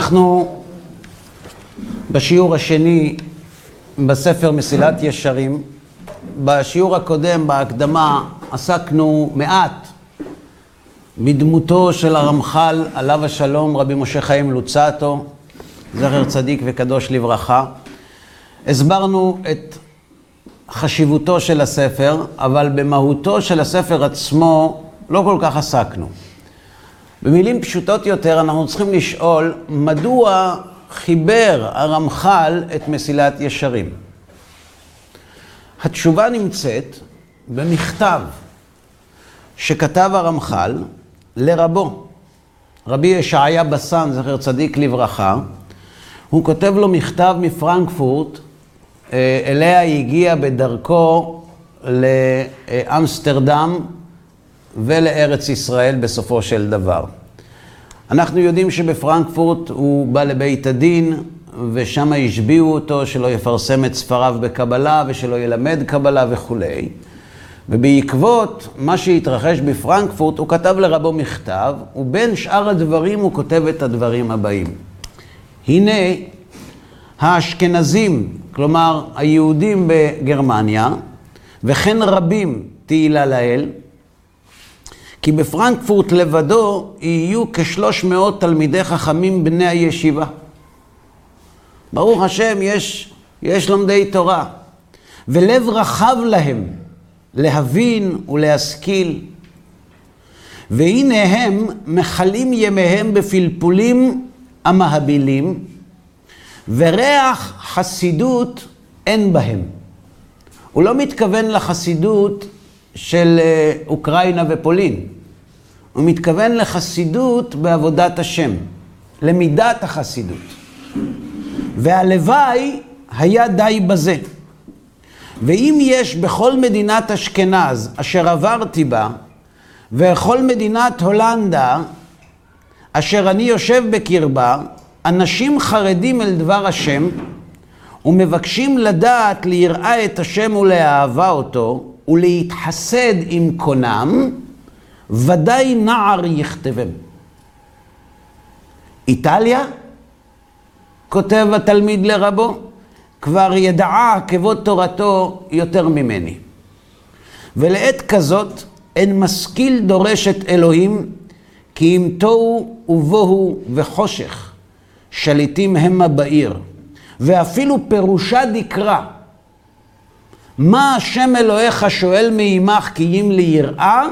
אנחנו בשיעור השני בספר מסילת ישרים. בשיעור הקודם, בהקדמה, עסקנו מעט בדמותו של הרמח"ל, עליו השלום, רבי משה חיים לוצטו, זכר צדיק וקדוש לברכה. הסברנו את חשיבותו של הספר, אבל במהותו של הספר עצמו לא כל כך עסקנו. במילים פשוטות יותר אנחנו צריכים לשאול, מדוע חיבר הרמח"ל את מסילת ישרים? התשובה נמצאת במכתב שכתב הרמח"ל לרבו, רבי ישעיה בסן, זכר צדיק לברכה, הוא כותב לו מכתב מפרנקפורט, אליה הגיע בדרכו לאמסטרדם ולארץ ישראל בסופו של דבר. אנחנו יודעים שבפרנקפורט הוא בא לבית הדין, ושם השביעו אותו שלא יפרסם את ספריו בקבלה ושלא ילמד קבלה וכולי. ובעקבות מה שהתרחש בפרנקפורט, הוא כתב לרבו מכתב, ובין שאר הדברים הוא כותב את הדברים הבאים. הנה, האשכנזים, כלומר היהודים בגרמניה, וכן רבים תהילה לאל, כי בפרנקפורט לבדו יהיו כשלוש מאות תלמידי חכמים בני הישיבה. ברוך השם, יש, יש לומדי תורה, ולב רחב להם להבין ולהשכיל. והנה הם מכלים ימיהם בפלפולים המהבילים, וריח חסידות אין בהם. הוא לא מתכוון לחסידות של אוקראינה ופולין. הוא מתכוון לחסידות בעבודת השם, למידת החסידות. והלוואי היה די בזה. ואם יש בכל מדינת אשכנז, אשר עברתי בה, וכל מדינת הולנדה, אשר אני יושב בקרבה, אנשים חרדים אל דבר השם, ומבקשים לדעת ליראה את השם ולאהבה אותו, ולהתחסד עם קונם, ודאי נער יכתבם. איטליה? כותב התלמיד לרבו, כבר ידעה עקבות תורתו יותר ממני. ולעת כזאת אין משכיל דורש את אלוהים, כי אם תוהו ובוהו וחושך, שליטים המה בעיר. ואפילו פירושה דקרא, מה השם אלוהיך שואל מעמך כי אם ליראה,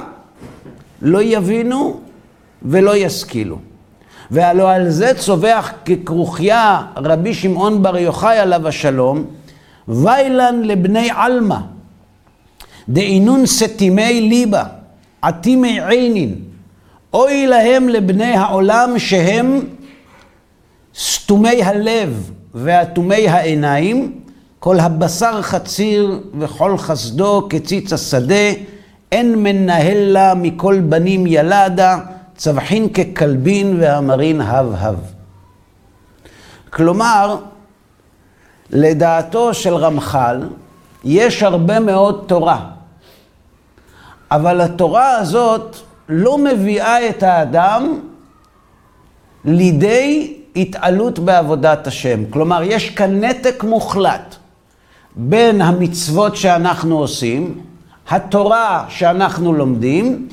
לא יבינו ולא ישכילו. והלא על זה צווח ככרוכיה רבי שמעון בר יוחאי עליו השלום, ויילן לבני עלמא, דאינון סתימי ליבה, עתימי עינין, אוי להם לבני העולם שהם סתומי הלב ואטומי העיניים, כל הבשר חציר וכל חסדו כציץ השדה, אין מנהל לה מכל בנים ילדה, צווחין ככלבין והמרין הב הב. כלומר, לדעתו של רמח"ל, יש הרבה מאוד תורה, אבל התורה הזאת לא מביאה את האדם לידי התעלות בעבודת השם. כלומר, יש כאן נתק מוחלט בין המצוות שאנחנו עושים, התורה שאנחנו לומדים,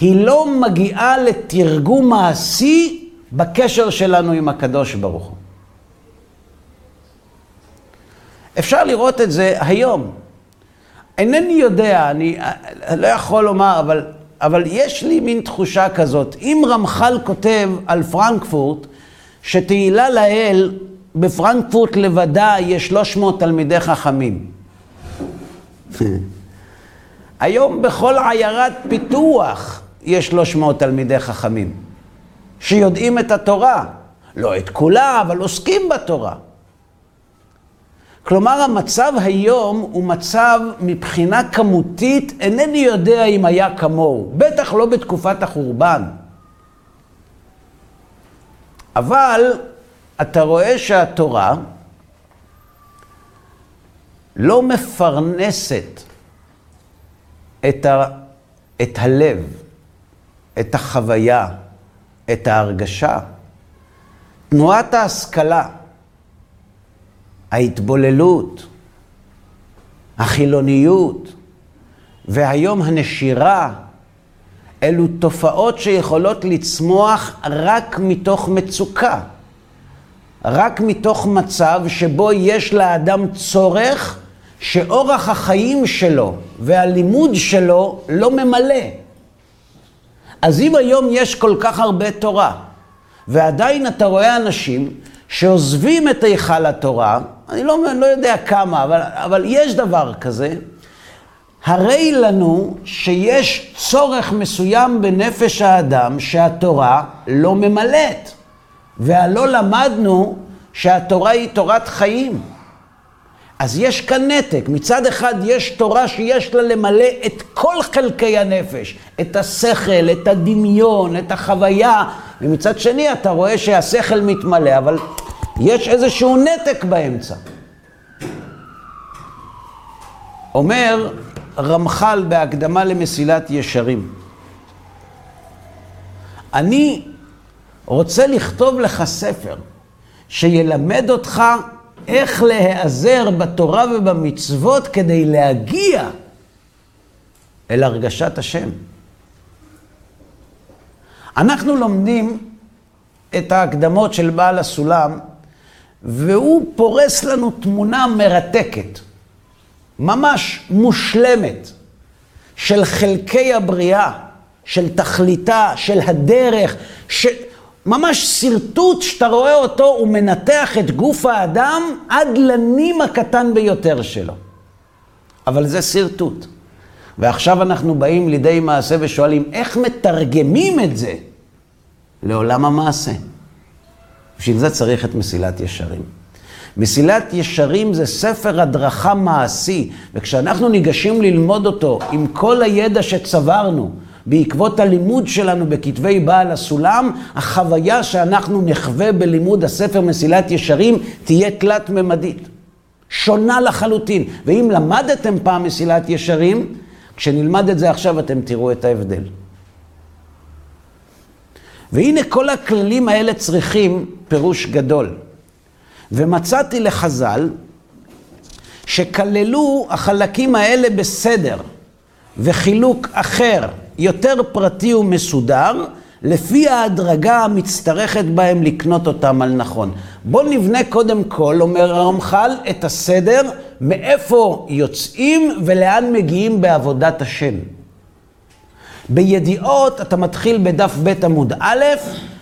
היא לא מגיעה לתרגום מעשי בקשר שלנו עם הקדוש ברוך הוא. אפשר לראות את זה היום. אינני יודע, אני לא יכול לומר, אבל, אבל יש לי מין תחושה כזאת. אם רמח"ל כותב על פרנקפורט, שתהילה לאל, בפרנקפורט לבדה יש 300 תלמידי חכמים. היום בכל עיירת פיתוח יש 300 תלמידי חכמים, שיודעים את התורה. לא את כולה, אבל עוסקים בתורה. כלומר, המצב היום הוא מצב מבחינה כמותית, אינני יודע אם היה כמוהו. בטח לא בתקופת החורבן. אבל אתה רואה שהתורה לא מפרנסת את, ה, את הלב, את החוויה, את ההרגשה, תנועת ההשכלה, ההתבוללות, החילוניות, והיום הנשירה, אלו תופעות שיכולות לצמוח רק מתוך מצוקה, רק מתוך מצב שבו יש לאדם צורך שאורח החיים שלו והלימוד שלו לא ממלא. אז אם היום יש כל כך הרבה תורה, ועדיין אתה רואה אנשים שעוזבים את היכל התורה, אני לא, לא יודע כמה, אבל, אבל יש דבר כזה, הרי לנו שיש צורך מסוים בנפש האדם שהתורה לא ממלאת. והלא למדנו שהתורה היא תורת חיים. אז יש כאן נתק. מצד אחד יש תורה שיש לה למלא את כל חלקי הנפש, את השכל, את הדמיון, את החוויה, ומצד שני אתה רואה שהשכל מתמלא, אבל יש איזשהו נתק באמצע. אומר רמח"ל בהקדמה למסילת ישרים, אני רוצה לכתוב לך ספר שילמד אותך איך להיעזר בתורה ובמצוות כדי להגיע אל הרגשת השם. אנחנו לומדים את ההקדמות של בעל הסולם, והוא פורס לנו תמונה מרתקת, ממש מושלמת, של חלקי הבריאה, של תכליתה, של הדרך, ש... ממש שרטוט שאתה רואה אותו, הוא מנתח את גוף האדם עד לנים הקטן ביותר שלו. אבל זה שרטוט. ועכשיו אנחנו באים לידי מעשה ושואלים, איך מתרגמים את זה לעולם המעשה? בשביל זה צריך את מסילת ישרים. מסילת ישרים זה ספר הדרכה מעשי, וכשאנחנו ניגשים ללמוד אותו עם כל הידע שצברנו, בעקבות הלימוד שלנו בכתבי בעל הסולם, החוויה שאנחנו נחווה בלימוד הספר מסילת ישרים תהיה תלת-ממדית. שונה לחלוטין. ואם למדתם פעם מסילת ישרים, כשנלמד את זה עכשיו אתם תראו את ההבדל. והנה כל הכללים האלה צריכים פירוש גדול. ומצאתי לחז"ל שכללו החלקים האלה בסדר וחילוק אחר יותר פרטי ומסודר, לפי ההדרגה המצטרכת בהם לקנות אותם על נכון. בואו נבנה קודם כל, אומר הרמח"ל, את הסדר, מאיפה יוצאים ולאן מגיעים בעבודת השם. בידיעות אתה מתחיל בדף ב' עמוד א'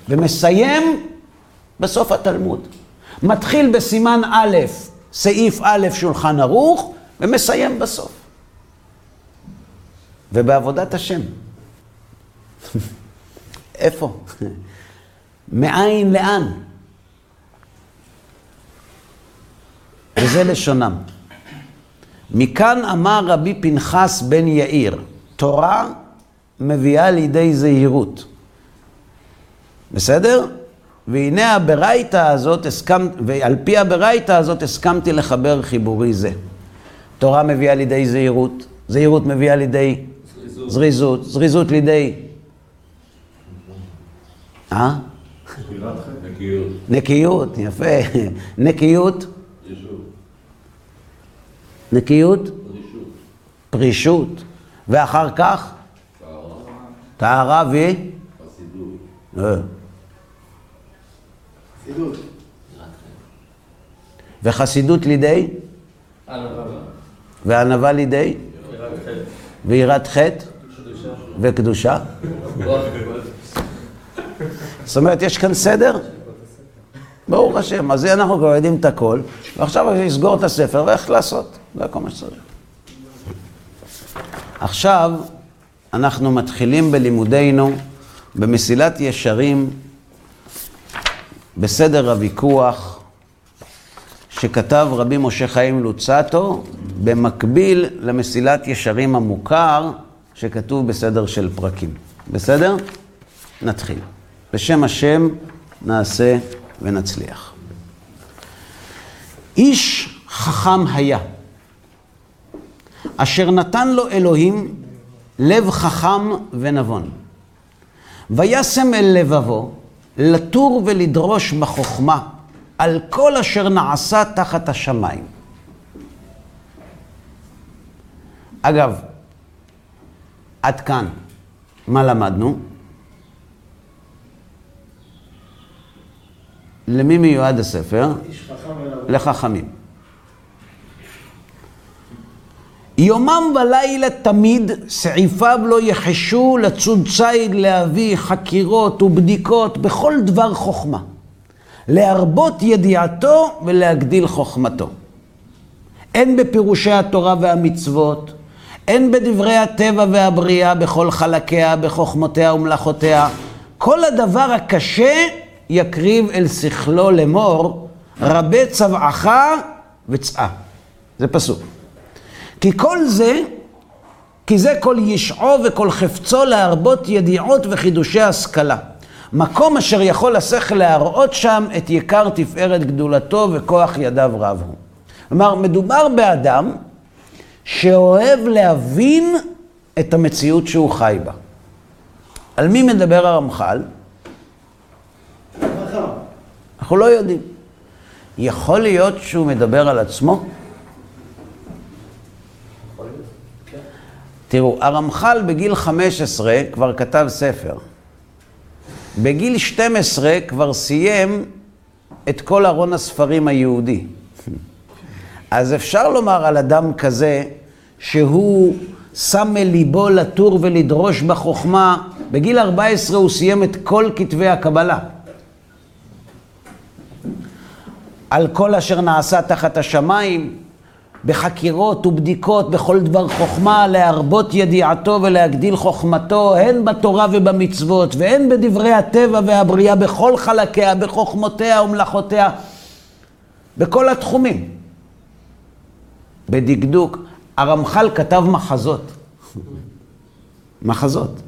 ומסיים בסוף התלמוד. מתחיל בסימן א', סעיף א', שולחן ערוך, ומסיים בסוף. ובעבודת השם. איפה? מאין לאן? וזה לשונם. מכאן אמר רבי פנחס בן יאיר, תורה מביאה לידי זהירות. בסדר? והנה הברייתא הזאת, הסכמת, ועל פי הברייתא הזאת הסכמתי לחבר חיבורי זה. תורה מביאה לידי זהירות, זהירות מביאה לידי זריזות, זריזות לידי אה? נקיות. נקיות, יפה. נקיות? נקיות? פרישות. ואחר כך? טהרה ו... חסידות. וחסידות לידי? וענווה לידי? ויראת חטא? וקדושה? זאת אומרת, יש כאן סדר? ברוך השם, אז אנחנו כבר יודעים את הכל, ועכשיו אני אסגור את הספר ואיך לעשות, זה הכל מה שצריך. עכשיו אנחנו מתחילים בלימודינו במסילת ישרים, בסדר הוויכוח, שכתב רבי משה חיים לוצטו, במקביל למסילת ישרים המוכר, שכתוב בסדר של פרקים. בסדר? נתחיל. בשם השם נעשה ונצליח. איש חכם היה, אשר נתן לו אלוהים לב חכם ונבון. וישם אל לבבו לתור ולדרוש בחוכמה על כל אשר נעשה תחת השמיים. אגב, עד כאן, מה למדנו? למי מיועד הספר? לחכמים. יומם ולילה תמיד סעיפיו לא יחשו לצוד ציד להביא חקירות ובדיקות בכל דבר חוכמה. להרבות ידיעתו ולהגדיל חוכמתו. הן בפירושי התורה והמצוות, הן בדברי הטבע והבריאה בכל חלקיה, בחוכמותיה ומלאכותיה. כל הדבר הקשה יקריב אל שכלו לאמור, רבה צבעך וצאה. זה פסוק. כי כל זה, כי זה כל ישעו וכל חפצו להרבות ידיעות וחידושי השכלה. מקום אשר יכול השכל להראות שם את יקר תפארת גדולתו וכוח ידיו רב הוא. כלומר, מדובר באדם שאוהב להבין את המציאות שהוא חי בה. על מי מדבר הרמח"ל? אנחנו לא יודעים. יכול להיות שהוא מדבר על עצמו? תראו, הרמח"ל בגיל 15 כבר כתב ספר. בגיל 12 כבר סיים את כל ארון הספרים היהודי. אז אפשר לומר על אדם כזה שהוא שם מליבו לתור ולדרוש בחוכמה. בגיל 14 הוא סיים את כל כתבי הקבלה. על כל אשר נעשה תחת השמיים, בחקירות ובדיקות, בכל דבר חוכמה, להרבות ידיעתו ולהגדיל חוכמתו, הן בתורה ובמצוות, והן בדברי הטבע והבריאה, בכל חלקיה, בחוכמותיה ומלאכותיה, בכל התחומים. בדקדוק. הרמח"ל כתב מחזות. מחזות.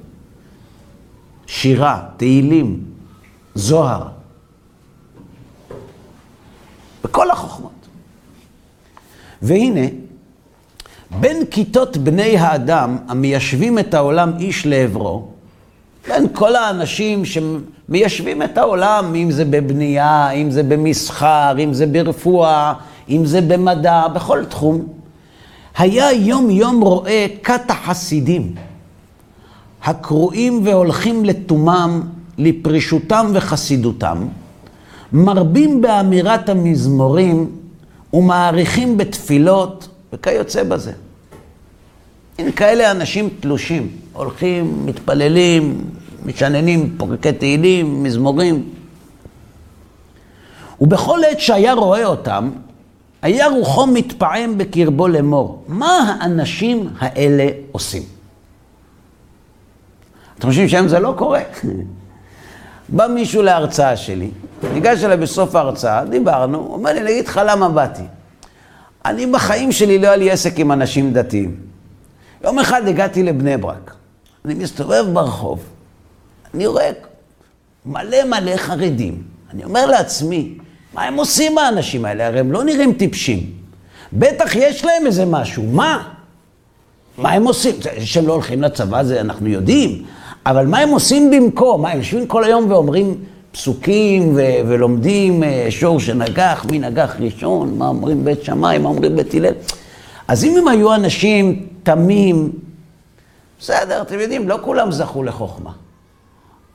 שירה, תהילים, זוהר. בכל החוכמות. והנה, בין כיתות בני האדם המיישבים את העולם איש לעברו, בין כל האנשים שמיישבים את העולם, אם זה בבנייה, אם זה במסחר, אם זה ברפואה, אם זה במדע, בכל תחום, היה יום יום רואה כת החסידים, הקרואים והולכים לתומם, לפרישותם וחסידותם, מרבים באמירת המזמורים ומעריכים בתפילות וכיוצא בזה. הנה כאלה אנשים תלושים, הולכים, מתפללים, משננים פרקי תהילים, מזמורים. ובכל עת שהיה רואה אותם, היה רוחו מתפעם בקרבו לאמור, מה האנשים האלה עושים? אתם חושבים שהיום זה לא קורה? בא מישהו להרצאה שלי, ניגש אליי בסוף ההרצאה, דיברנו, הוא אומר לי, אני אגיד לך למה באתי. אני בחיים שלי לא היה לי עסק עם אנשים דתיים. יום אחד הגעתי לבני ברק, אני מסתובב ברחוב, אני רואה מלא מלא חרדים. אני אומר לעצמי, מה הם עושים האנשים האלה? הרי הם לא נראים טיפשים. בטח יש להם איזה משהו, מה? מה הם עושים? שהם לא הולכים לצבא, זה אנחנו יודעים, אבל מה הם עושים במקום? מה, הם יושבים כל היום ואומרים פסוקים ו- ולומדים אה, שור שנגח, מי נגח ראשון, מה אומרים בית שמאי, מה אומרים בית הלל. אז אם הם היו אנשים תמים, בסדר, אתם יודעים, לא כולם זכו לחוכמה.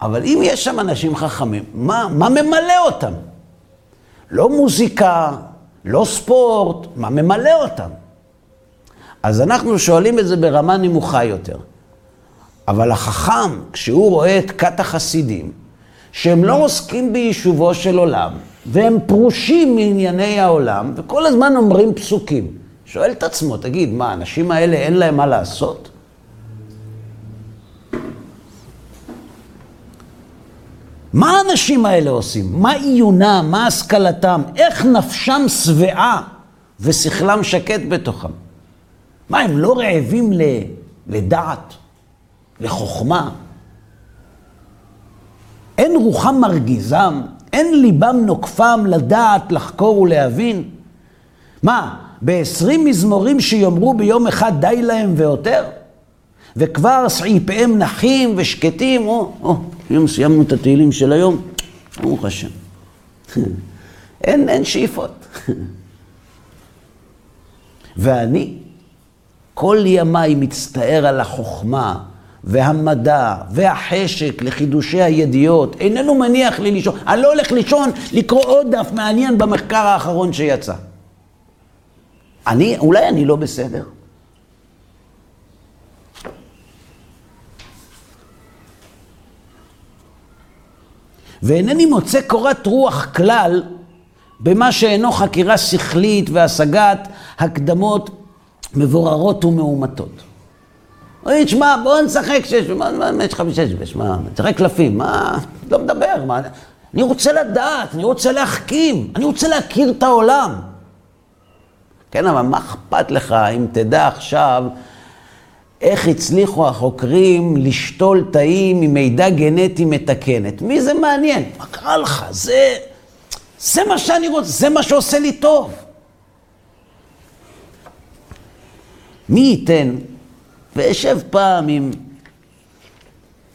אבל אם יש שם אנשים חכמים, מה, מה ממלא אותם? לא מוזיקה, לא ספורט, מה ממלא אותם? אז אנחנו שואלים את זה ברמה נמוכה יותר. אבל החכם, כשהוא רואה את כת החסידים, שהם לא עוסקים ביישובו של עולם, והם פרושים מענייני העולם, וכל הזמן אומרים פסוקים. שואל את עצמו, תגיד, מה, האנשים האלה אין להם מה לעשות? מה האנשים האלה עושים? מה עיונם? מה השכלתם? איך נפשם שבעה ושכלם שקט בתוכם? מה, הם לא רעבים לדעת, לחוכמה? אין רוחם מרגיזם, אין ליבם נוקפם לדעת, לחקור ולהבין? מה, בעשרים מזמורים שיאמרו ביום אחד די להם ויותר? וכבר סעיפיהם נחים ושקטים, או, או, היום סיימנו את התהילים של היום, ברוך השם. אין, אין שאיפות. ואני, כל ימיי מצטער על החוכמה והמדע והחשק לחידושי הידיעות, איננו מניח לי לישון. אני לא הולך לישון לקרוא עוד דף מעניין במחקר האחרון שיצא. אני, אולי אני לא בסדר. ואינני מוצא קורת רוח כלל במה שאינו חקירה שכלית והשגת הקדמות מבוררות ומאומתות. אוי, תשמע, בוא נשחק שש, מה יש לך בשש בש? מה, נשחק קלפים, מה, לא מדבר, מה, אני רוצה לדעת, אני רוצה להחכים, אני רוצה להכיר את העולם. כן, אבל מה אכפת לך אם תדע עכשיו איך הצליחו החוקרים לשתול תאים עם מידע גנטי מתקנת? מי זה מעניין? מה קרה לך? זה, זה מה שאני רוצה, זה מה שעושה לי טוב. מי ייתן ואשב פעם עם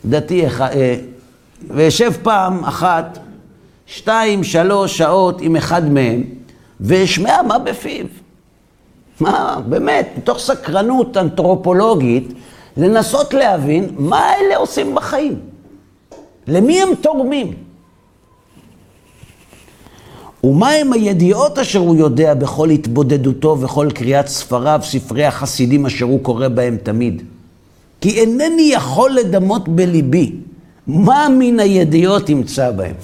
דתי אחד, אה, ואשב פעם אחת, שתיים, שלוש שעות עם אחד מהם, ואשמע מה בפיו. מה, באמת, מתוך סקרנות אנתרופולוגית, לנסות להבין מה אלה עושים בחיים. למי הם תורמים? ומהם הידיעות אשר הוא יודע בכל התבודדותו וכל קריאת ספריו, ספרי החסידים אשר הוא קורא בהם תמיד. כי אינני יכול לדמות בליבי מה מן הידיעות ימצא בהם.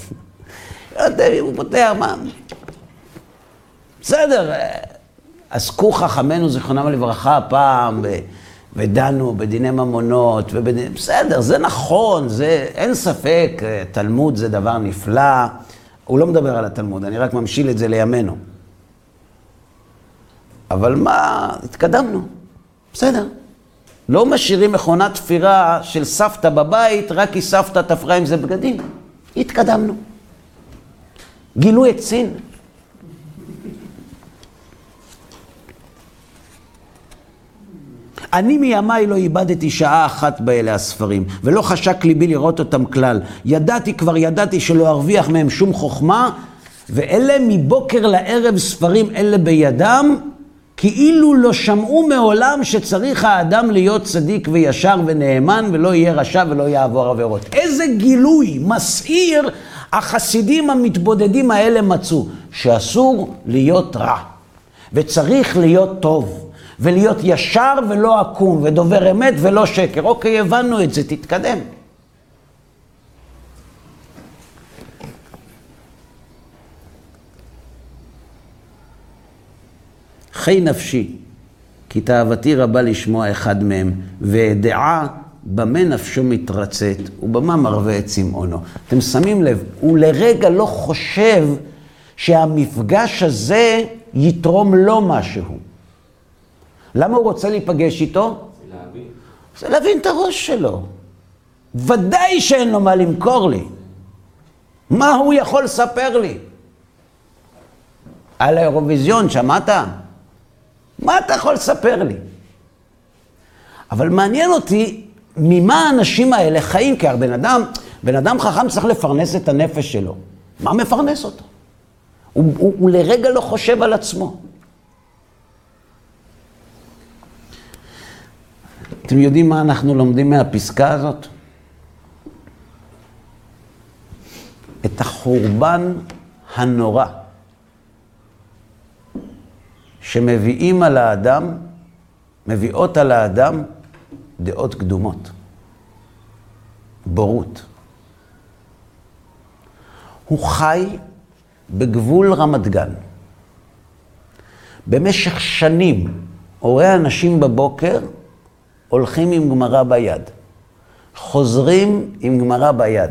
הוא פותח, מה... בסדר, עסקו חכמינו, זיכרונם לברכה, פעם, ודנו בדיני ממונות, ובדיני... בסדר, זה נכון, זה, אין ספק, תלמוד זה דבר נפלא. הוא לא מדבר על התלמוד, אני רק ממשיל את זה לימינו. אבל מה, התקדמנו, בסדר. לא משאירים מכונת תפירה של סבתא בבית, רק כי סבתא תפרה עם זה בגדים. התקדמנו. גילו את סין. אני מימיי לא איבדתי שעה אחת באלה הספרים, ולא חשק ליבי לראות אותם כלל. ידעתי, כבר ידעתי שלא ארוויח מהם שום חוכמה, ואלה מבוקר לערב ספרים אלה בידם, כאילו לא שמעו מעולם שצריך האדם להיות צדיק וישר ונאמן, ולא יהיה רשע ולא יעבור עבירות. איזה גילוי מסעיר החסידים המתבודדים האלה מצאו, שאסור להיות רע, וצריך להיות טוב. ולהיות ישר ולא עקום, ודובר אמת ולא שקר. אוקיי, הבנו את זה, תתקדם. חי נפשי, כי תאוותי רבה לשמוע אחד מהם, ואדעה במה נפשו מתרצת, ובמה מרווה את צמאונו. אתם שמים לב, הוא לרגע לא חושב שהמפגש הזה יתרום לו משהו. למה הוא רוצה להיפגש איתו? זה להבין את הראש שלו. ודאי שאין לו מה למכור לי. מה הוא יכול לספר לי? על האירוויזיון, שמעת? מה אתה יכול לספר לי? אבל מעניין אותי ממה האנשים האלה חיים, כי הבן אדם, בן אדם חכם צריך לפרנס את הנפש שלו. מה מפרנס אותו? הוא, הוא, הוא לרגע לא חושב על עצמו. אתם יודעים מה אנחנו לומדים מהפסקה הזאת? את החורבן הנורא שמביאים על האדם, מביאות על האדם דעות קדומות, בורות. הוא חי בגבול רמת גן. במשך שנים רואה אנשים בבוקר הולכים עם גמרא ביד, חוזרים עם גמרא ביד.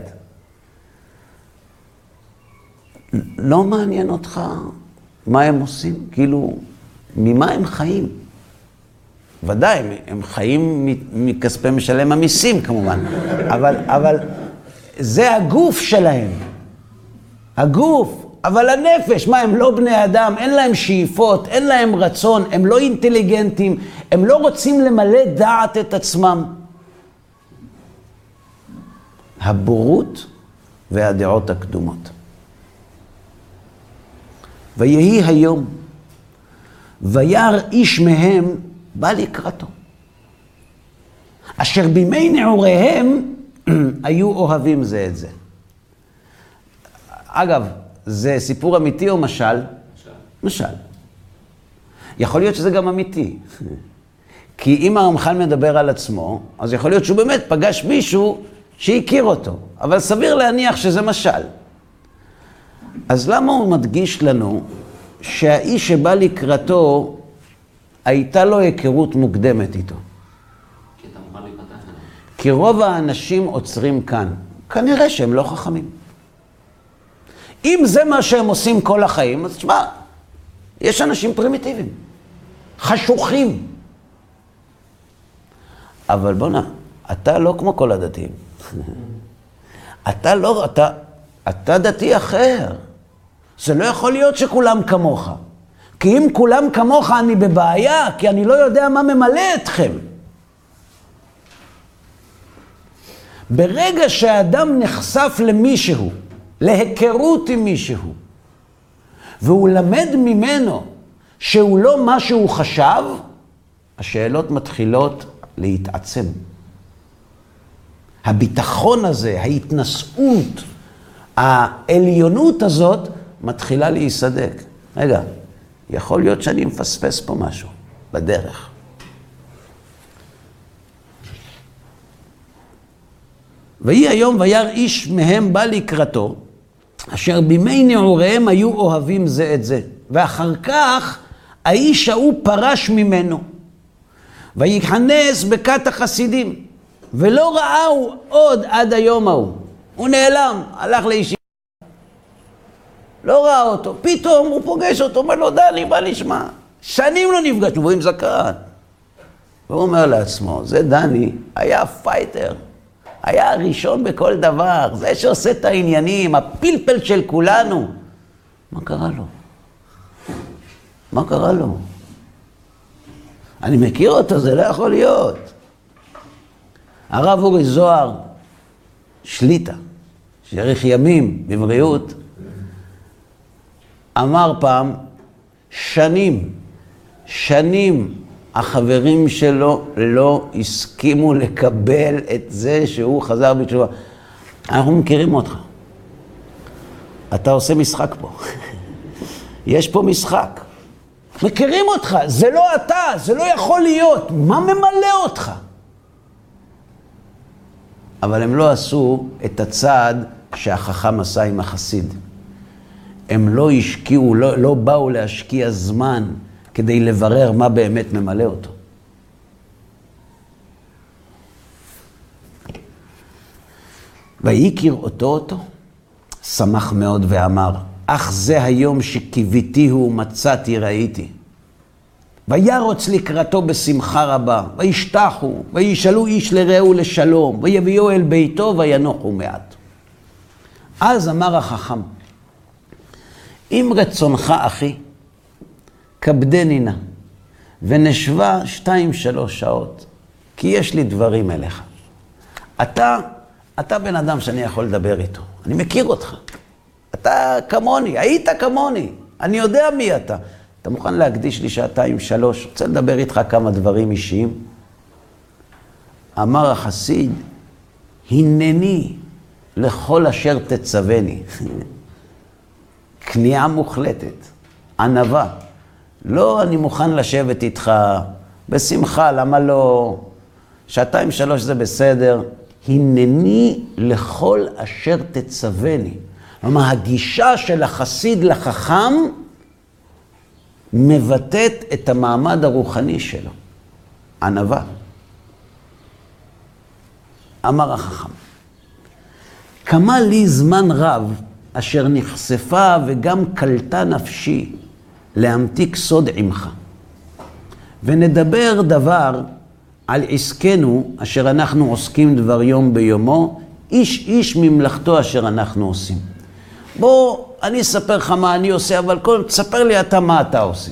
לא מעניין אותך מה הם עושים? כאילו, ממה הם חיים? ודאי, הם חיים מכספי משלם המיסים כמובן, אבל, אבל זה הגוף שלהם. הגוף, אבל הנפש, מה, הם לא בני אדם, אין להם שאיפות, אין להם רצון, הם לא אינטליגנטים, הם לא רוצים למלא דעת את עצמם. הבורות והדעות הקדומות. ויהי היום, וירא איש מהם בא לקראתו. אשר בימי נעוריהם היו אוהבים זה את זה. אגב, זה סיפור אמיתי או משל? משל. משל. יכול להיות שזה גם אמיתי. כי אם הרמח"ל מדבר על עצמו, אז יכול להיות שהוא באמת פגש מישהו שהכיר אותו, אבל סביר להניח שזה משל. אז למה הוא מדגיש לנו שהאיש שבא לקראתו, הייתה לו היכרות מוקדמת איתו? כי רוב האנשים עוצרים כאן. כנראה שהם לא חכמים. אם זה מה שהם עושים כל החיים, אז תשמע, יש אנשים פרימיטיביים, חשוכים. אבל בואנה, אתה לא כמו כל הדתיים. אתה לא, אתה, אתה דתי אחר. זה לא יכול להיות שכולם כמוך. כי אם כולם כמוך אני בבעיה, כי אני לא יודע מה ממלא אתכם. ברגע שהאדם נחשף למישהו, להיכרות עם מישהו, והוא למד ממנו שהוא לא מה שהוא חשב, השאלות מתחילות להתעצם. הביטחון הזה, ההתנשאות, העליונות הזאת, מתחילה להיסדק. רגע, יכול להיות שאני מפספס פה משהו בדרך. ויהי היום וירא איש מהם בא לקראתו, אשר בימי נעוריהם היו אוהבים זה את זה. ואחר כך האיש ההוא פרש ממנו, ויכנס בכת החסידים, ולא ראהו עוד עד היום ההוא. הוא נעלם, הלך לישיבה. לא ראה אותו, פתאום הוא פוגש אותו, אומר לו, דני, מה נשמע? שנים לא נפגשנו, והוא עם זקן. והוא אומר לעצמו, זה דני, היה fighter. היה הראשון בכל דבר, זה שעושה את העניינים, הפלפל של כולנו. מה קרה לו? מה קרה לו? אני מכיר אותו, זה לא יכול להיות. הרב אורי זוהר, שליט"א, שיאריך ימים בבריאות, אמר פעם, שנים, שנים החברים שלו לא הסכימו לקבל את זה שהוא חזר בתשובה. אנחנו מכירים אותך. אתה עושה משחק פה. יש פה משחק. מכירים אותך, זה לא אתה, זה לא יכול להיות. מה ממלא אותך? אבל הם לא עשו את הצעד שהחכם עשה עם החסיד. הם לא השקיעו, לא, לא באו להשקיע זמן כדי לברר מה באמת ממלא אותו. ויהי כראותו אותו, שמח מאוד ואמר, אך זה היום שקיוויתיהו מצאתי ראיתי. וירוץ לקראתו בשמחה רבה, וישתחו, וישאלו איש לרעהו לשלום, ויביאו אל ביתו וינוחו מעט. אז אמר החכם, אם רצונך אחי, כבדני נא, ונשבה שתיים שלוש שעות, כי יש לי דברים אליך. אתה, אתה בן אדם שאני יכול לדבר איתו, אני מכיר אותך. אתה כמוני, היית כמוני, אני יודע מי אתה. אתה מוכן להקדיש לי שעתיים, שלוש, רוצה לדבר איתך כמה דברים אישיים? אמר החסיד, הנני לכל אשר תצווני. כניעה מוחלטת, ענווה. לא, אני מוכן לשבת איתך בשמחה, למה לא? שעתיים, שלוש זה בסדר. הנני לכל אשר תצווני. כלומר, הגישה של החסיד לחכם מבטאת את המעמד הרוחני שלו. ענווה. אמר החכם, כמה לי זמן רב אשר נחשפה וגם קלטה נפשי להמתיק סוד עמך. ונדבר דבר על עסקנו אשר אנחנו עוסקים דבר יום ביומו, איש איש ממלאכתו אשר אנחנו עושים. בוא, אני אספר לך מה אני עושה, אבל קודם תספר לי אתה מה אתה עושה.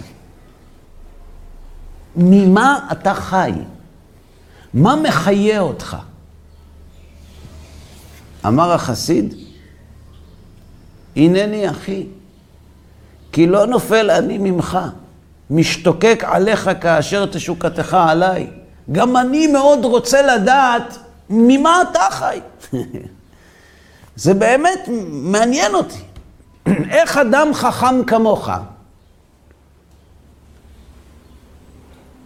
ממה אתה חי? מה מחיה אותך? אמר החסיד, הנני אחי, כי לא נופל אני ממך, משתוקק עליך כאשר תשוקתך עליי. גם אני מאוד רוצה לדעת ממה אתה חי. זה באמת מעניין אותי. איך אדם חכם כמוך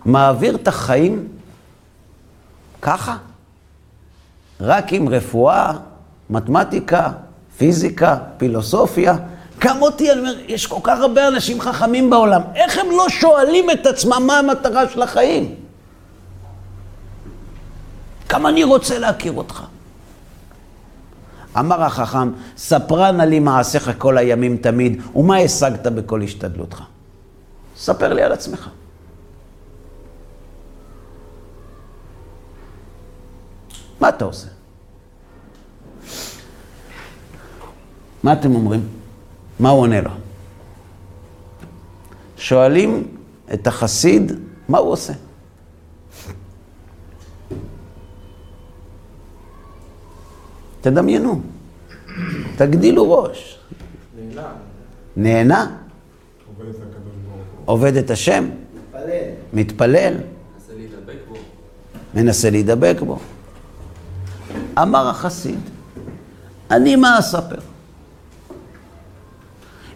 מעביר את החיים ככה? רק עם רפואה, מתמטיקה, פיזיקה, פילוסופיה. גם אותי, אני אומר, יש כל כך הרבה אנשים חכמים בעולם, איך הם לא שואלים את עצמם מה המטרה של החיים? כמה אני רוצה להכיר אותך. אמר החכם, ספרה נא לי מעשיך כל הימים תמיד, ומה השגת בכל השתדלותך? ספר לי על עצמך. מה אתה עושה? מה אתם אומרים? מה הוא עונה לו? שואלים את החסיד, מה הוא עושה? תדמיינו, תגדילו ראש. נהנה. נהנה? עובד את השם? מתפלל. מתפלל. מנסה להידבק בו. מנסה להידבק בו. אמר החסיד, אני מה אספר?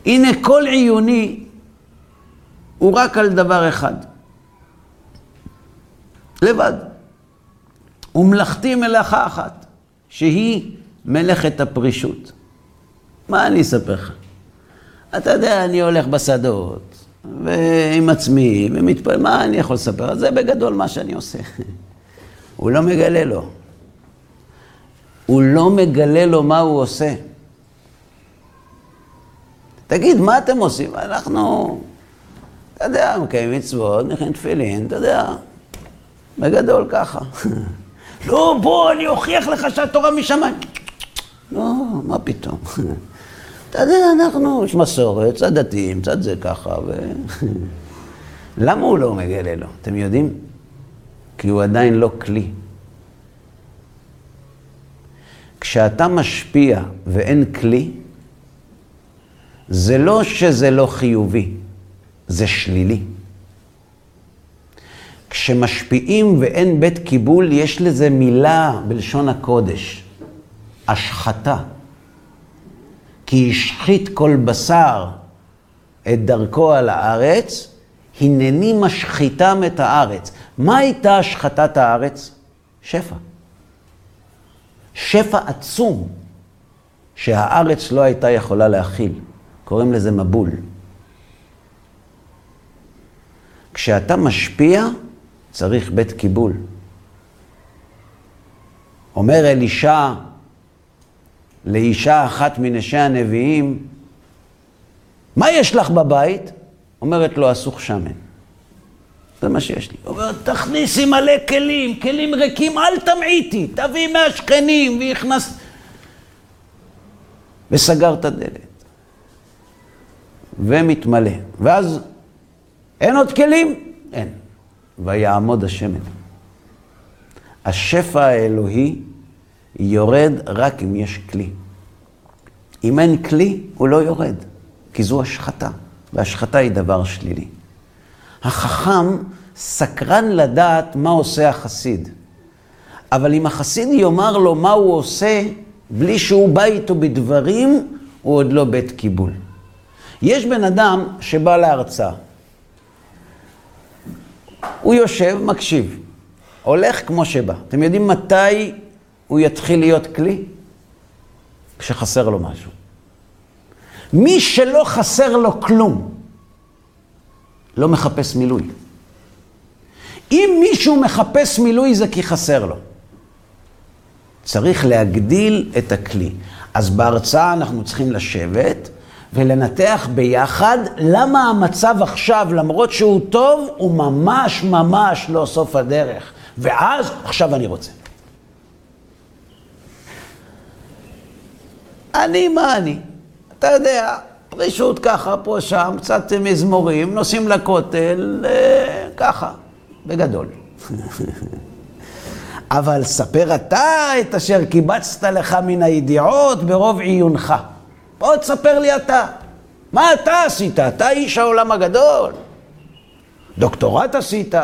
הנה כל עיוני הוא רק על דבר אחד. לבד. ומלאכתי מלאכה אחת, שהיא מלאכת הפרישות. מה אני אספר לך? אתה יודע, אני הולך בשדות, ועם עצמי, ומתפלל, מה אני יכול לספר? זה בגדול מה שאני עושה. הוא לא מגלה לו. הוא לא מגלה לו מה הוא עושה. תגיד, מה אתם עושים? אנחנו, אתה יודע, מקיימים מצוות, נכנסים תפילין, אתה יודע, בגדול ככה. לא, בוא, אני אוכיח לך שהתורה משמיים. לא, מה פתאום. אתה יודע, אנחנו, יש מסורת, צד דתיים, צד זה ככה, ו... למה הוא לא מגלה לו? אתם יודעים? כי הוא עדיין לא כלי. כשאתה משפיע ואין כלי, זה לא שזה לא חיובי, זה שלילי. כשמשפיעים ואין בית קיבול, יש לזה מילה בלשון הקודש, השחתה. כי השחית כל בשר את דרכו על הארץ, הנני משחיתם את הארץ. מה הייתה השחתת הארץ? שפע. שפע עצום שהארץ לא הייתה יכולה להכיל. קוראים לזה מבול. כשאתה משפיע, צריך בית קיבול. אומר אלישע לאישה אחת מנשי הנביאים, מה יש לך בבית? אומרת לו, אסוך שמן. זה מה שיש לי. אומרת, תכניסי מלא כלים, כלים ריקים, אל תמעיטי, תביאי מהשכנים, והכנס... וסגר את הדלת. ומתמלא. ואז אין עוד כלים? אין. ויעמוד השמן. השפע האלוהי יורד רק אם יש כלי. אם אין כלי, הוא לא יורד, כי זו השחתה, והשחתה היא דבר שלילי. החכם סקרן לדעת מה עושה החסיד. אבל אם החסיד יאמר לו מה הוא עושה, בלי שהוא בא איתו בדברים, הוא עוד לא בית קיבול. יש בן אדם שבא להרצאה. הוא יושב, מקשיב, הולך כמו שבא. אתם יודעים מתי הוא יתחיל להיות כלי? כשחסר לו משהו. מי שלא חסר לו כלום, לא מחפש מילוי. אם מישהו מחפש מילוי זה כי חסר לו. צריך להגדיל את הכלי. אז בהרצאה אנחנו צריכים לשבת ולנתח ביחד למה המצב עכשיו, למרות שהוא טוב, הוא ממש ממש לא סוף הדרך. ואז, עכשיו אני רוצה. אני מה אני? אתה יודע, פרישות ככה, פה, שם, קצת מזמורים, נוסעים לכותל, אה, ככה, בגדול. אבל ספר אתה את אשר קיבצת לך מן הידיעות ברוב עיונך. בוא תספר לי אתה. מה אתה עשית? אתה איש העולם הגדול. דוקטורט עשית.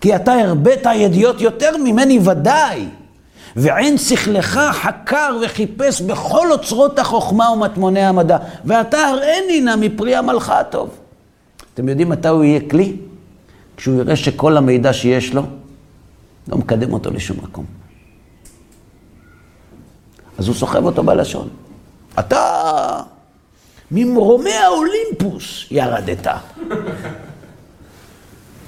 כי אתה הרבית ידיעות יותר ממני ודאי. ועין שכלך חקר וחיפש בכל אוצרות החוכמה ומטמוני המדע. ואתה הראני נא מפרי עמלך הטוב. אתם יודעים מתי הוא יהיה כלי? כשהוא יראה שכל המידע שיש לו לא מקדם אותו לשום מקום. אז הוא סוחב אותו בלשון. אתה ממרומי האולימפוס ירדת.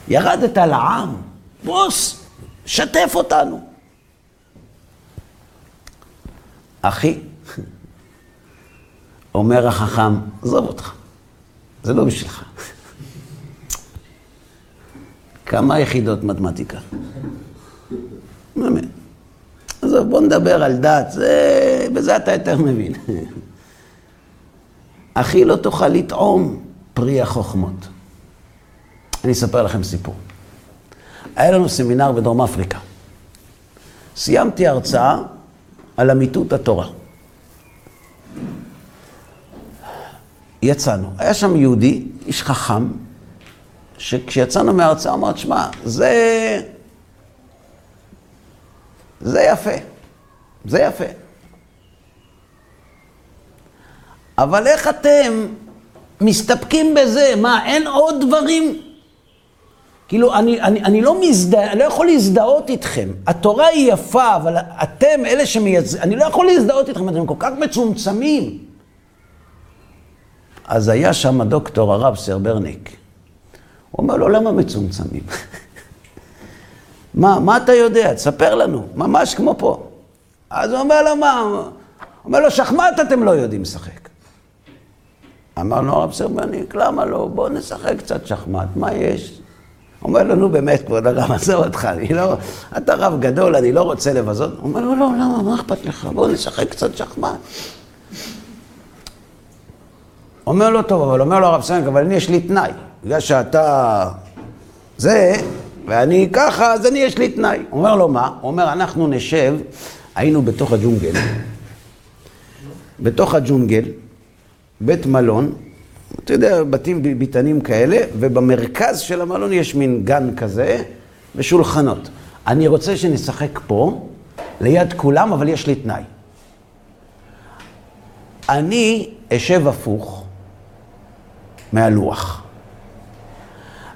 ירדת לעם. בוס, שתף אותנו. אחי, אומר החכם, עזוב אותך, זה לא בשבילך. כמה יחידות מתמטיקה? באמת. עזוב, בוא נדבר על דת, זה, בזה אתה יותר מבין. אחי, לא תוכל לטעום פרי החוכמות. אני אספר לכם סיפור. היה לנו סמינר בדרום אפריקה. סיימתי הרצאה על אמיתות התורה. יצאנו. היה שם יהודי, איש חכם, שכשיצאנו מההרצאה אמר, שמע, זה... זה יפה. זה יפה. אבל איך אתם מסתפקים בזה? מה, אין עוד דברים? כאילו, אני, אני, אני לא אני לא יכול להזדהות איתכם. התורה היא יפה, אבל אתם, אלה שמייצגים, אני לא יכול להזדהות איתכם, אתם כל כך מצומצמים. אז היה שם הדוקטור הרב סרברניק. הוא אומר לו, למה מצומצמים? מה, מה אתה יודע? תספר לנו, ממש כמו פה. אז הוא אומר לו, מה? הוא אומר לו, שחמט אתם לא יודעים לשחק. אמרנו, הרב סרברניק, למה לא? בואו נשחק קצת שחמט, מה יש? אומר לו, נו באמת, כבוד הרב, עזוב אותך, אני לא... אתה רב גדול, אני לא רוצה לבזות. הוא אומר לו, לא, למה, מה אכפת לך? בואו נשחק קצת שחמט. אומר לו, טוב, אבל אומר לו הרב סרברניק, אבל אני יש לי תנאי. בגלל שאתה זה, ואני ככה, אז אני יש לי תנאי. הוא אומר לו, מה? הוא אומר, אנחנו נשב, היינו בתוך הג'ונגל, בתוך הג'ונגל, בית מלון, אתה יודע, בתים ביתנים כאלה, ובמרכז של המלון יש מין גן כזה, ושולחנות. אני רוצה שנשחק פה, ליד כולם, אבל יש לי תנאי. אני אשב הפוך מהלוח.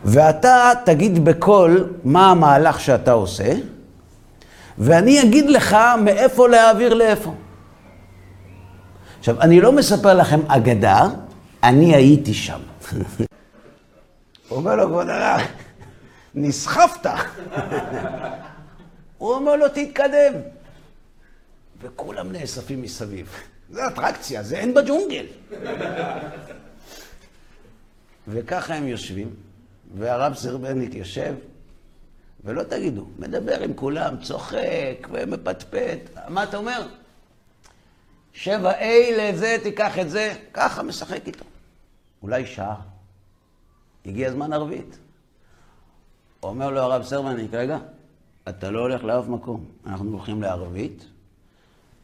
ואתה תגיד בקול מה המהלך שאתה עושה, ואני אגיד לך מאיפה להעביר לאיפה. עכשיו, אני לא מספר לכם אגדה, אני הייתי שם. הוא אומר לו, כבוד הרב, נסחפת. הוא אומר לו, תתקדם. וכולם נאספים מסביב. זה אטרקציה, זה אין בג'ונגל. וככה הם יושבים. והרב סרבניק יושב, ולא תגידו, מדבר עם כולם, צוחק ומפטפט. מה אתה אומר? שבע A לזה, תיקח את זה, ככה משחק איתו. אולי שעה. הגיע זמן ערבית. אומר לו הרב סרבניק, רגע, אתה לא הולך לאף מקום. אנחנו הולכים לערבית,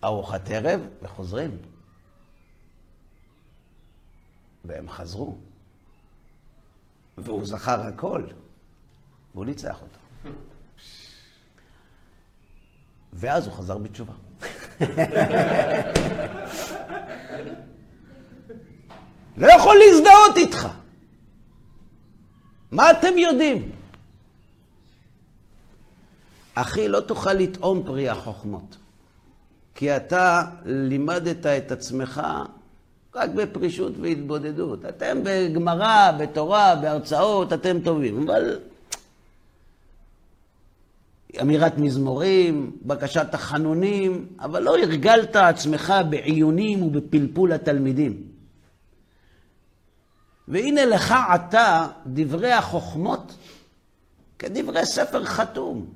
ארוחת ערב, וחוזרים. והם חזרו. והוא זכר הכל, והוא ניצח אותו. ואז הוא חזר בתשובה. לא יכול להזדהות איתך. מה אתם יודעים? אחי, לא תוכל לטעום פרי החוכמות, כי אתה לימדת את עצמך רק בפרישות והתבודדות. אתם בגמרא, בתורה, בהרצאות, אתם טובים, אבל אמירת מזמורים, בקשת תחנונים, אבל לא הרגלת עצמך בעיונים ובפלפול התלמידים. והנה לך עתה דברי החוכמות כדברי ספר חתום,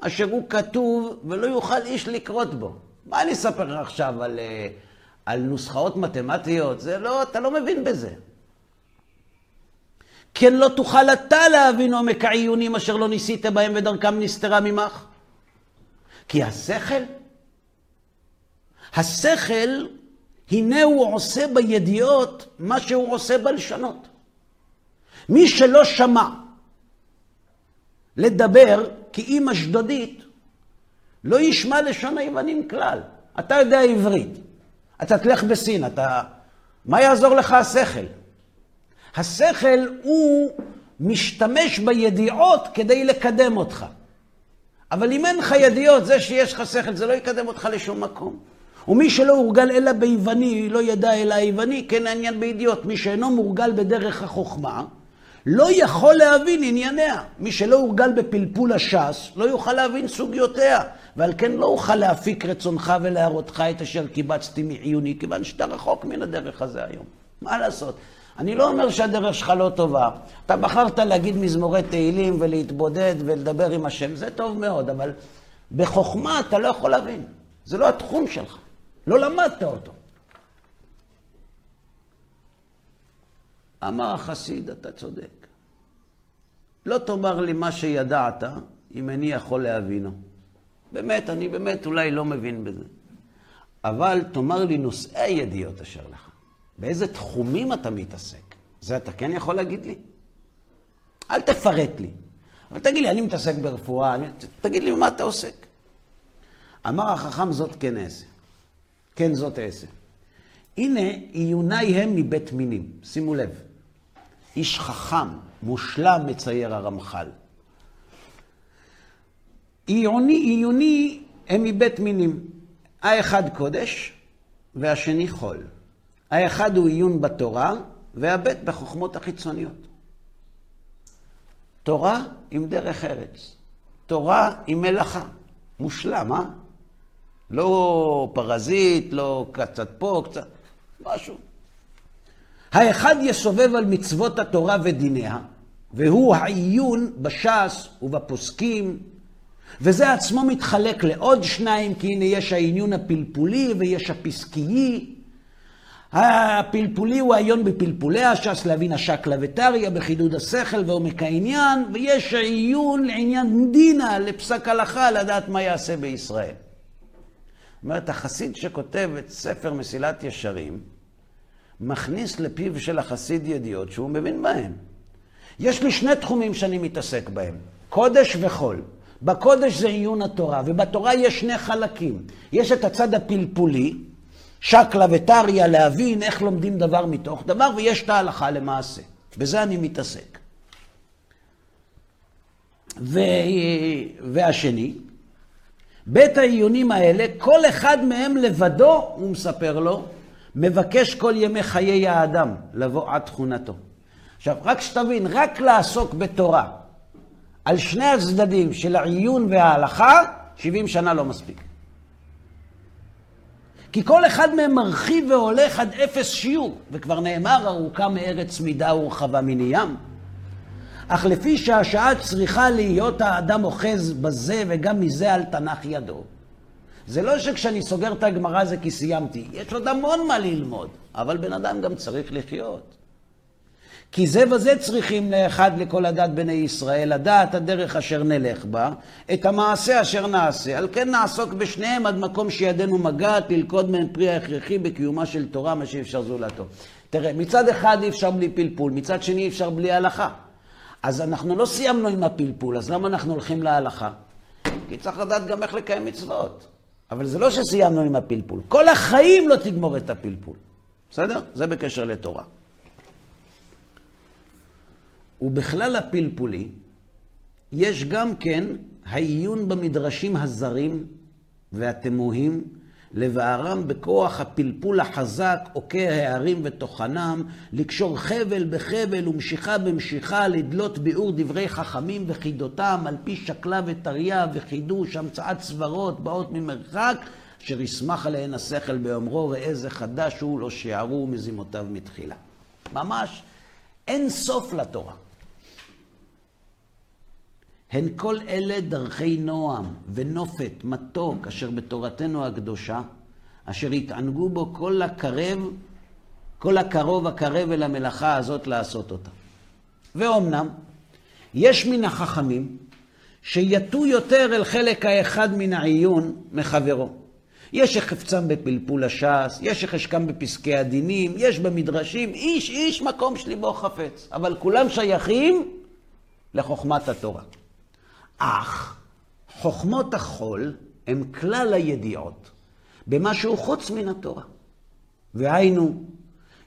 אשר הוא כתוב ולא יוכל איש לקרות בו. מה אני אספר לך עכשיו על... Uh, על נוסחאות מתמטיות, זה לא, אתה לא מבין בזה. כן לא תוכל אתה להבין עומק העיונים אשר לא ניסית בהם ודרכם נסתרה ממך. כי השכל, השכל הנה הוא עושה בידיעות מה שהוא עושה בלשונות. מי שלא שמע לדבר כאם אשדודית, לא ישמע לשון היוונים כלל. אתה יודע עברית, אתה תלך בסין, אתה... מה יעזור לך השכל? השכל הוא משתמש בידיעות כדי לקדם אותך. אבל אם אין לך ידיעות, זה שיש לך שכל, זה לא יקדם אותך לשום מקום. ומי שלא הורגל אלא ביווני, לא ידע אלא היווני, כן העניין בידיעות. מי שאינו מורגל בדרך החוכמה, לא יכול להבין ענייניה. מי שלא הורגל בפלפול הש"ס, לא יוכל להבין סוגיותיה. ועל כן לא אוכל להפיק רצונך ולהראותך את אשר קיבצתי מעיוני, כיוון שאתה רחוק מן הדרך הזה היום. מה לעשות? אני לא אומר שהדרך שלך לא טובה. אתה בחרת להגיד מזמורי תהילים ולהתבודד ולדבר עם השם, זה טוב מאוד, אבל בחוכמה אתה לא יכול להבין. זה לא התחום שלך. לא למדת אותו. אמר החסיד, אתה צודק. לא תאמר לי מה שידעת, אם איני יכול להבינו. באמת, אני באמת אולי לא מבין בזה. אבל תאמר לי נושאי הידיעות אשר לך. באיזה תחומים אתה מתעסק? זה אתה כן יכול להגיד לי? אל תפרט לי. אבל תגיד לי, אני מתעסק ברפואה, אני... תגיד לי מה אתה עוסק. אמר החכם זאת כן אעשה. כן זאת אעשה. הנה עיוני הם מבית מינים. שימו לב. איש חכם, מושלם, מצייר הרמח"ל. עיוני, עיוני הם מבית מינים. האחד קודש והשני חול. האחד הוא עיון בתורה, והבית בחוכמות החיצוניות. תורה עם דרך ארץ. תורה עם מלאכה. מושלם, אה? לא פרזיט, לא קצת פה, קצת... משהו. האחד יסובב על מצוות התורה ודיניה, והוא העיון בש"ס ובפוסקים, וזה עצמו מתחלק לעוד שניים, כי הנה יש העניון הפלפולי ויש הפסקי. הפלפולי הוא העיון בפלפולי הש"ס, להבין השקלא וטריא, בחידוד השכל ועומק העניין, ויש עיון לעניין דינה, לפסק הלכה, לדעת מה יעשה בישראל. זאת אומרת, החסיד שכותב את ספר מסילת ישרים, מכניס לפיו של החסיד ידיעות שהוא מבין בהם. יש לי שני תחומים שאני מתעסק בהם, קודש וחול. בקודש זה עיון התורה, ובתורה יש שני חלקים. יש את הצד הפלפולי, שקלא וטריא, להבין איך לומדים דבר מתוך דבר, ויש את ההלכה למעשה. בזה אני מתעסק. ו... והשני, בית העיונים האלה, כל אחד מהם לבדו, הוא מספר לו, מבקש כל ימי חיי האדם לבוא עד תכונתו. עכשיו, רק שתבין, רק לעסוק בתורה על שני הצדדים של העיון וההלכה, 70 שנה לא מספיק. כי כל אחד מהם מרחיב והולך עד אפס שיעור, וכבר נאמר, ארוכה מארץ מידה ורחבה מני ים. אך לפי שהשעה צריכה להיות האדם אוחז בזה וגם מזה על תנ"ך ידו. זה לא שכשאני סוגר את הגמרא זה כי סיימתי, יש עוד המון מה ללמוד, אבל בן אדם גם צריך לחיות. כי זה וזה צריכים לאחד לכל הדת בני ישראל, לדעת הדרך אשר נלך בה, את המעשה אשר נעשה. על כן נעסוק בשניהם עד מקום שידנו מגעת, ללכוד מהם פרי ההכרחי בקיומה של תורה, מה שאפשר זולתו. תראה, מצד אחד אי אפשר בלי פלפול, מצד שני אי אפשר בלי הלכה. אז אנחנו לא סיימנו עם הפלפול, אז למה אנחנו הולכים להלכה? כי צריך לדעת גם איך לקיים מצוות. אבל זה לא שסיימנו עם הפלפול. כל החיים לא תגמור את הפלפול. בסדר? זה בקשר לתורה. ובכלל הפלפולי, יש גם כן העיון במדרשים הזרים והתמוהים, לבערם בכוח הפלפול החזק, עוקר הערים וטוחנם, לקשור חבל בחבל ומשיכה במשיכה, לדלות ביאור דברי חכמים וחידותם, על פי שקלה וטריה וחידוש, המצאת סברות באות ממרחק, אשר ישמח עליהן השכל באומרו, ראה זה חדש הוא, לא שיערו מזימותיו מתחילה. ממש אין סוף לתורה. הן כל אלה דרכי נועם ונופת, מתוק, אשר בתורתנו הקדושה, אשר התענגו בו כל הקרב, כל הקרוב הקרב אל המלאכה הזאת לעשות אותה. ואומנם, יש מן החכמים שיטו יותר אל חלק האחד מן העיון מחברו. יש שחפצם בפלפול הש"ס, יש שחשקם בפסקי הדינים, יש במדרשים, איש איש מקום שליבו חפץ. אבל כולם שייכים לחוכמת התורה. אך חוכמות החול הם כלל הידיעות במשהו חוץ מן התורה. והיינו,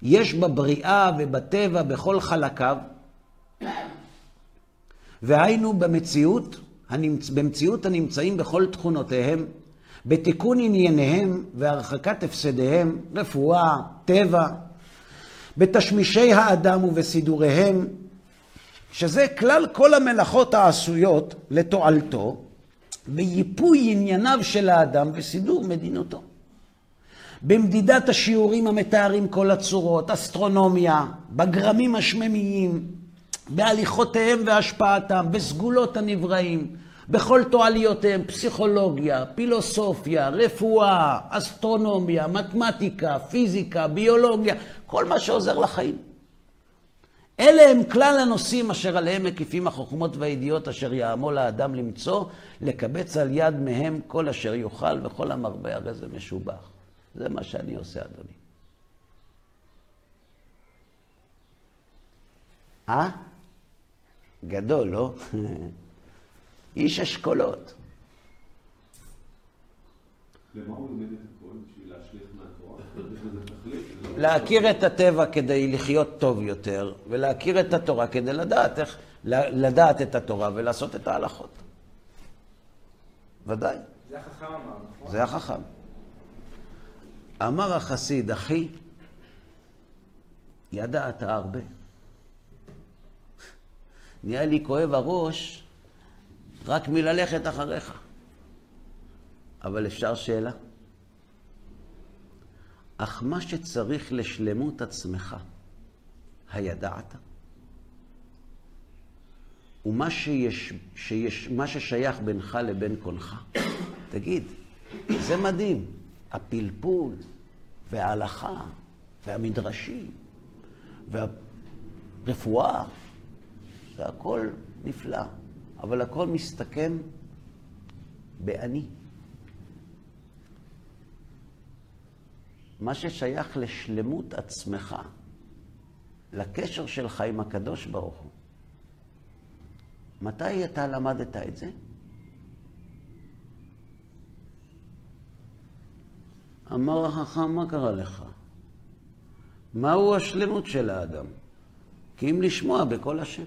יש בבריאה ובטבע בכל חלקיו, והיינו במציאות, במציאות הנמצאים בכל תכונותיהם, בתיקון ענייניהם והרחקת הפסדיהם, רפואה, טבע, בתשמישי האדם ובסידוריהם, שזה כלל כל המלאכות העשויות לתועלתו, וייפוי ענייניו של האדם וסידור מדינותו. במדידת השיעורים המתארים כל הצורות, אסטרונומיה, בגרמים השממיים, בהליכותיהם והשפעתם, בסגולות הנבראים, בכל תועליותיהם, פסיכולוגיה, פילוסופיה, רפואה, אסטרונומיה, מתמטיקה, פיזיקה, ביולוגיה, כל מה שעוזר לחיים. אלה הם כלל הנושאים אשר עליהם מקיפים החוכמות והידיעות אשר יעמול האדם למצוא, לקבץ על יד מהם כל אשר יאכל וכל המרבה הרי זה משובח. זה מה שאני עושה, אדוני. אה? גדול, לא? איש אשכולות. למה הוא לומד את הכל? בשביל להשליך מהתורה? יש לזה תכלית? להכיר את הטבע כדי לחיות טוב יותר, ולהכיר את התורה כדי לדעת איך, לדעת את התורה ולעשות את ההלכות. ודאי. זה החכם אמר, נכון? זה החכם. אמר החסיד, אחי, ידעת הרבה. נהיה לי כואב הראש רק מללכת אחריך. אבל אפשר שאלה? אך מה שצריך לשלמות עצמך, הידעת? ומה שיש, שיש, מה ששייך בינך לבין קונך? תגיד, זה מדהים. הפלפול וההלכה והמדרשים והרפואה, זה הכל נפלא, אבל הכל מסתכם באני. מה ששייך לשלמות עצמך, לקשר שלך עם הקדוש ברוך הוא. מתי אתה למדת את זה? אמר החכם, מה קרה לך? מהו השלמות של האדם? כי אם לשמוע בקול השם.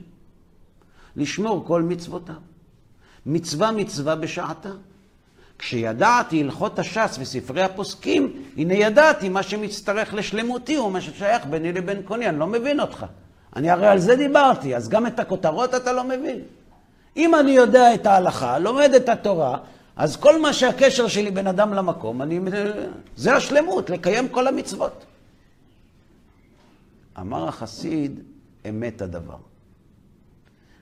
לשמור כל מצוותיו. מצווה מצווה בשעתה. כשידעתי הלכות הש"ס וספרי הפוסקים, הנה ידעתי מה שמצטרך לשלמותי ומה ששייך ביני לבין קוני. אני לא מבין אותך. אני הרי על זה דיברתי, אז גם את הכותרות אתה לא מבין. אם אני יודע את ההלכה, לומד את התורה, אז כל מה שהקשר שלי בין אדם למקום, אני, זה השלמות, לקיים כל המצוות. אמר החסיד, אמת הדבר.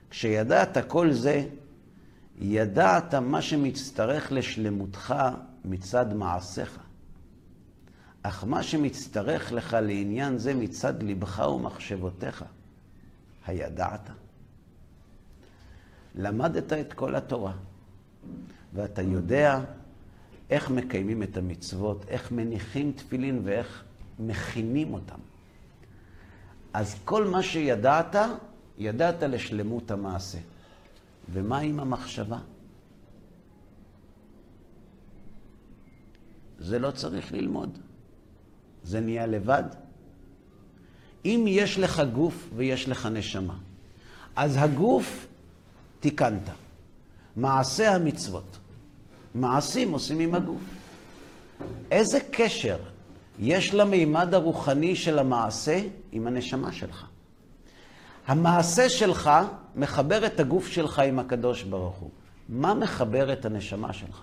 כשידעת כל זה, ידעת מה שמצטרך לשלמותך מצד מעשיך. אך מה שמצטרך לך לעניין זה מצד לבך ומחשבותיך, הידעת? למדת את כל התורה. ואתה יודע איך מקיימים את המצוות, איך מניחים תפילין ואיך מכינים אותם. אז כל מה שידעת, ידעת לשלמות המעשה. ומה עם המחשבה? זה לא צריך ללמוד. זה נהיה לבד. אם יש לך גוף ויש לך נשמה, אז הגוף תיקנת. מעשה המצוות. מעשים עושים עם הגוף. איזה קשר יש למימד הרוחני של המעשה עם הנשמה שלך? המעשה שלך מחבר את הגוף שלך עם הקדוש ברוך הוא. מה מחבר את הנשמה שלך?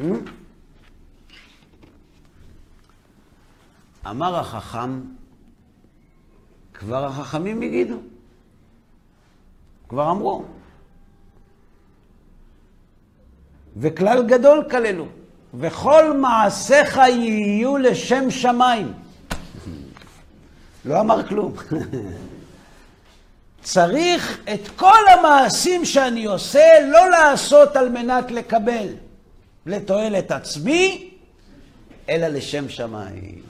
Hmm? אמר החכם, כבר החכמים הגידו. כבר אמרו. וכלל גדול כללו, וכל מעשיך יהיו לשם שמיים. לא אמר כלום. צריך את כל המעשים שאני עושה לא לעשות על מנת לקבל לתועלת עצמי, אלא לשם שמיים.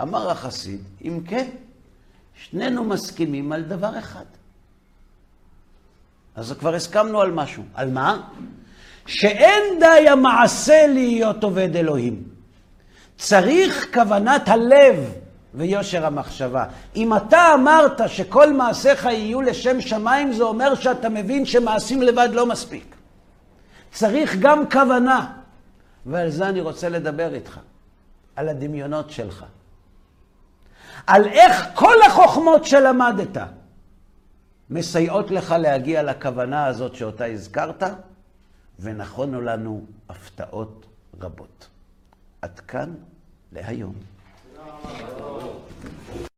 אמר החסיד, אם כן, שנינו מסכימים על דבר אחד. אז כבר הסכמנו על משהו. על מה? שאין די המעשה להיות עובד אלוהים. צריך כוונת הלב ויושר המחשבה. אם אתה אמרת שכל מעשיך יהיו לשם שמיים, זה אומר שאתה מבין שמעשים לבד לא מספיק. צריך גם כוונה. ועל זה אני רוצה לדבר איתך, על הדמיונות שלך. על איך כל החוכמות שלמדת מסייעות לך להגיע לכוונה הזאת שאותה הזכרת, ונכונו לנו הפתעות רבות. עד כאן להיום.